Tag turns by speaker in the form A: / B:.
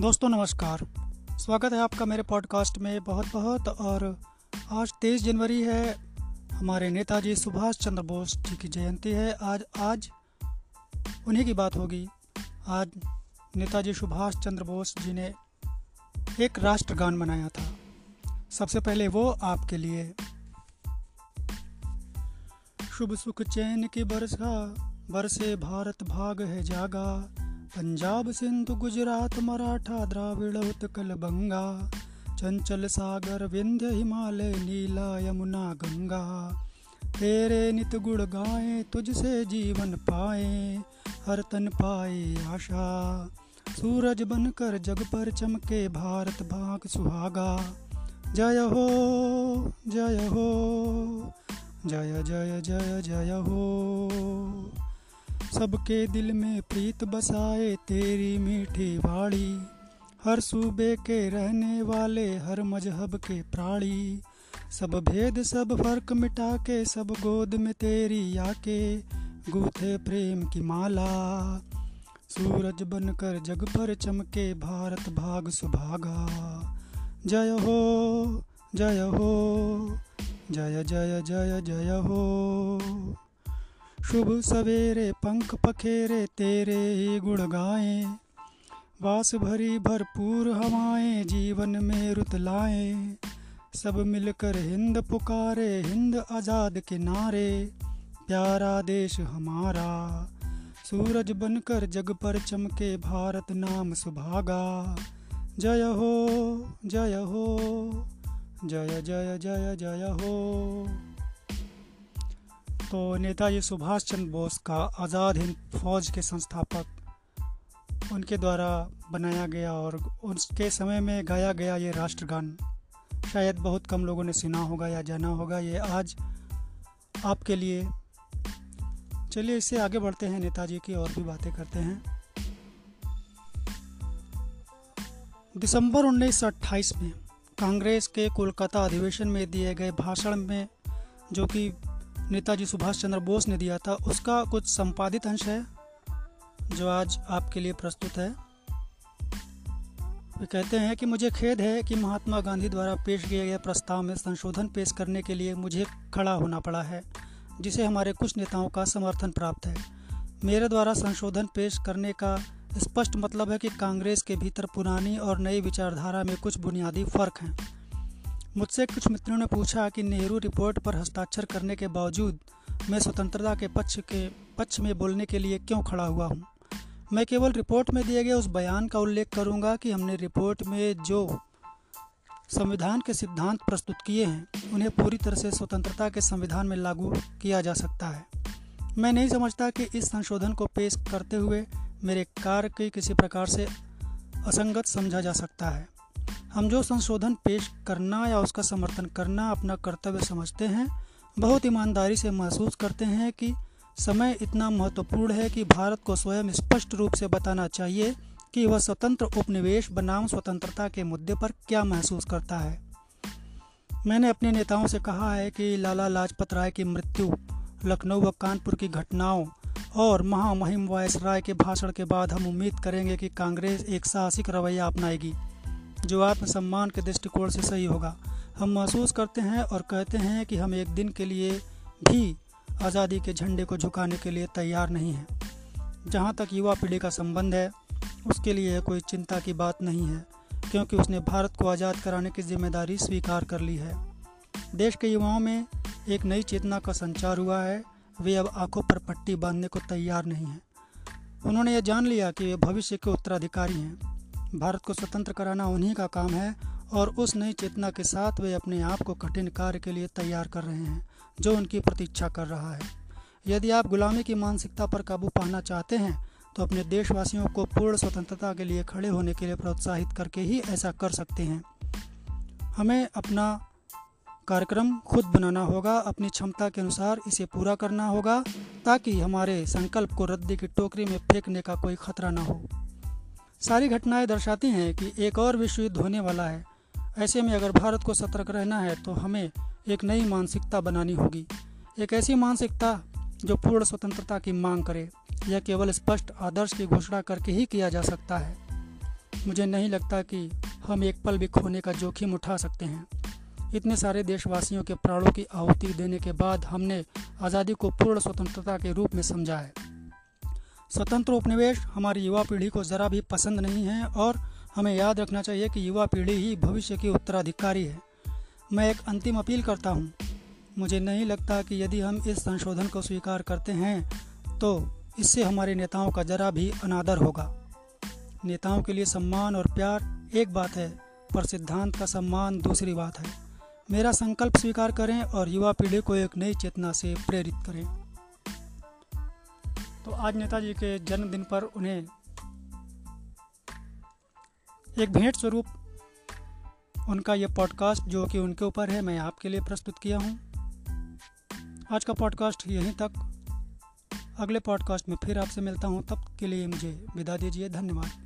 A: दोस्तों, नमस्कार। स्वागत है आपका मेरे पॉडकास्ट में बहुत बहुत और आज तेईस जनवरी है। हमारे नेताजी सुभाष चंद्र बोस जी की जयंती है। आज आज उन्हीं की बात होगी। आज नेताजी सुभाष चंद्र बोस जी ने एक राष्ट्रगान बनाया था। सबसे पहले वो आपके लिए। शुभ सुख चैन की बरसा, बरसे भारत भाग है जागा। पंजाब सिंधु, गुजरात, मराठा, द्राविड़, उत्कल बंगा, चंचल सागर, विंध्य हिमालय, नीला यमुना, गंगा। तेरे नित गुण गाए, तुझसे जीवन पाए, हर तन पाए आशा। सूरज बनकर जग पर चमके, भारत भाग सुहागा। जय हो जय हो, जय जय जय जय हो। सबके दिल में प्रीत बसाए तेरी मीठी वाणी। हर सूबे के रहने वाले, हर मज़हब के प्राणी। सब भेद, सब फ़र्क मिटा के, सब गोद में तेरी आके गूथे प्रेम की माला। सूरज बनकर जग पर चमके, भारत भाग सुभागा। जय हो जय हो, जय जय जय जय हो। शुभ सवेरे पंख पखेरे तेरे ही गुण गाए। वास भरी भरपूर हवाएँ, जीवन में रुत लाए। सब मिलकर हिंद पुकारे, हिंद आज़ाद के नारे प्यारा देश हमारा, सूरज बनकर जग पर चमके, भारत नाम सुभागा। जय हो जय हो, जय जय जय जय हो। तो नेताजी सुभाष चंद्र बोस का आज़ाद हिंद फौज के संस्थापक उनके द्वारा बनाया गया और उसके समय में गाया गया ये राष्ट्रगान। शायद बहुत कम लोगों ने सुना होगा या जाना होगा ये आज आपके लिए। चलिए इससे आगे बढ़ते हैं नेताजी की और भी बातें करते हैं। दिसंबर 1928 में कांग्रेस के कोलकाता अधिवेशन में दिए गए भाषण में जो कि नेताजी सुभाष चंद्र बोस ने दिया था। उसका कुछ संपादित अंश है, जो आज आपके लिए प्रस्तुत है। वे कहते हैं कि मुझे खेद है कि महात्मा गांधी द्वारा पेश किए गए प्रस्ताव में संशोधन पेश करने के लिए मुझे खड़ा होना पड़ा है, जिसे हमारे कुछ नेताओं का समर्थन प्राप्त है। मेरे द्वारा संशोधन पेश करने का स्पष्ट मतलब है कि कांग्रेस के भीतर पुरानी और नई विचारधारा में कुछ बुनियादी फ़र्क हैं। मुझसे कुछ मित्रों ने पूछा कि नेहरू रिपोर्ट पर हस्ताक्षर करने के बावजूद मैं स्वतंत्रता के पक्ष के पक्ष में बोलने के लिए क्यों खड़ा हुआ हूँ? मैं केवल रिपोर्ट में दिए गए उस बयान का उल्लेख करूँगा कि हमने रिपोर्ट में जो संविधान के सिद्धांत प्रस्तुत किए हैं, उन्हें पूरी तरह से स्वतंत्रता के संविधान में लागू किया जा सकता है। मैं नहीं समझता कि इस संशोधन को पेश करते हुए मेरे कार्य की किसी प्रकार से असंगत समझा जा सकता है। हम जो संशोधन पेश करना या उसका समर्थन करना अपना कर्तव्य समझते हैं, बहुत ईमानदारी से महसूस करते हैं कि समय इतना महत्वपूर्ण है कि भारत को स्वयं स्पष्ट रूप से बताना चाहिए कि वह स्वतंत्र उपनिवेश बनाम स्वतंत्रता के मुद्दे पर क्या महसूस करता है। मैंने अपने नेताओं से कहा है कि लाला लाजपत राय की मृत्यु, लखनऊ व कानपुर की घटनाओं और महामहिम वायस राय के भाषण के बाद हम उम्मीद करेंगे कि कांग्रेस एक साहसिक रवैया अपनाएगी। जो आत्मसम्मान के दृष्टिकोण से सही होगा। हम महसूस करते हैं और कहते हैं कि हम एक दिन के लिए भी आज़ादी के झंडे को झुकाने के लिए तैयार नहीं हैं। जहाँ तक युवा पीढ़ी का संबंध है, उसके लिए कोई चिंता की बात नहीं है, क्योंकि उसने भारत को आज़ाद कराने की ज़िम्मेदारी स्वीकार कर ली है। देश के युवाओं में एक नई चेतना का संचार हुआ है, वे अब आँखों पर पट्टी बांधने को तैयार नहीं हैं। उन्होंने यह जान लिया कि वे भविष्य के उत्तराधिकारी हैं। भारत को स्वतंत्र कराना उन्हीं का काम है और उस नई चेतना के साथ वे अपने आप को कठिन कार्य के लिए तैयार कर रहे हैं, जो उनकी प्रतीक्षा कर रहा है। यदि आप गुलामी की मानसिकता पर काबू पाना चाहते हैं तो अपने देशवासियों को पूर्ण स्वतंत्रता के लिए खड़े होने के लिए प्रोत्साहित करके ही ऐसा कर सकते हैं। हमें अपना कार्यक्रम खुद बनाना होगा, अपनी क्षमता के अनुसार इसे पूरा करना होगा, ताकि हमारे संकल्प को रद्दी की टोकरी में फेंकने का कोई खतरा न हो। सारी घटनाएँ दर्शाती हैं कि एक और विश्व युद्ध होने वाला है। ऐसे में अगर भारत को सतर्क रहना है तो हमें एक नई मानसिकता बनानी होगी। एक ऐसी मानसिकता जो पूर्ण स्वतंत्रता की मांग करे, यह केवल स्पष्ट आदर्श की घोषणा करके ही किया जा सकता है। मुझे नहीं लगता कि हम एक पल भी खोने का जोखिम उठा सकते हैं। इतने सारे देशवासियों के प्राणों की आहुति देने के बाद हमने आज़ादी को पूर्ण स्वतंत्रता के रूप में समझा है। स्वतंत्र उपनिवेश हमारी युवा पीढ़ी को ज़रा भी पसंद नहीं है और हमें याद रखना चाहिए कि युवा पीढ़ी ही भविष्य की उत्तराधिकारी है। मैं एक अंतिम अपील करता हूँ। मुझे नहीं लगता कि यदि हम इस संशोधन को स्वीकार करते हैं तो इससे हमारे नेताओं का जरा भी अनादर होगा। नेताओं के लिए सम्मान और प्यार एक बात है, पर सिद्धांत का सम्मान दूसरी बात है। मेरा संकल्प स्वीकार करें और युवा पीढ़ी को एक नई चेतना से प्रेरित करें। तो आज नेताजी के जन्मदिन पर उन्हें एक भेंट स्वरूप उनका यह पॉडकास्ट जो कि उनके ऊपर है, मैं आपके लिए प्रस्तुत किया हूँ। आज का पॉडकास्ट यहीं तक। अगले पॉडकास्ट में फिर आपसे मिलता हूँ, तब के लिए मुझे विदा दीजिए, धन्यवाद।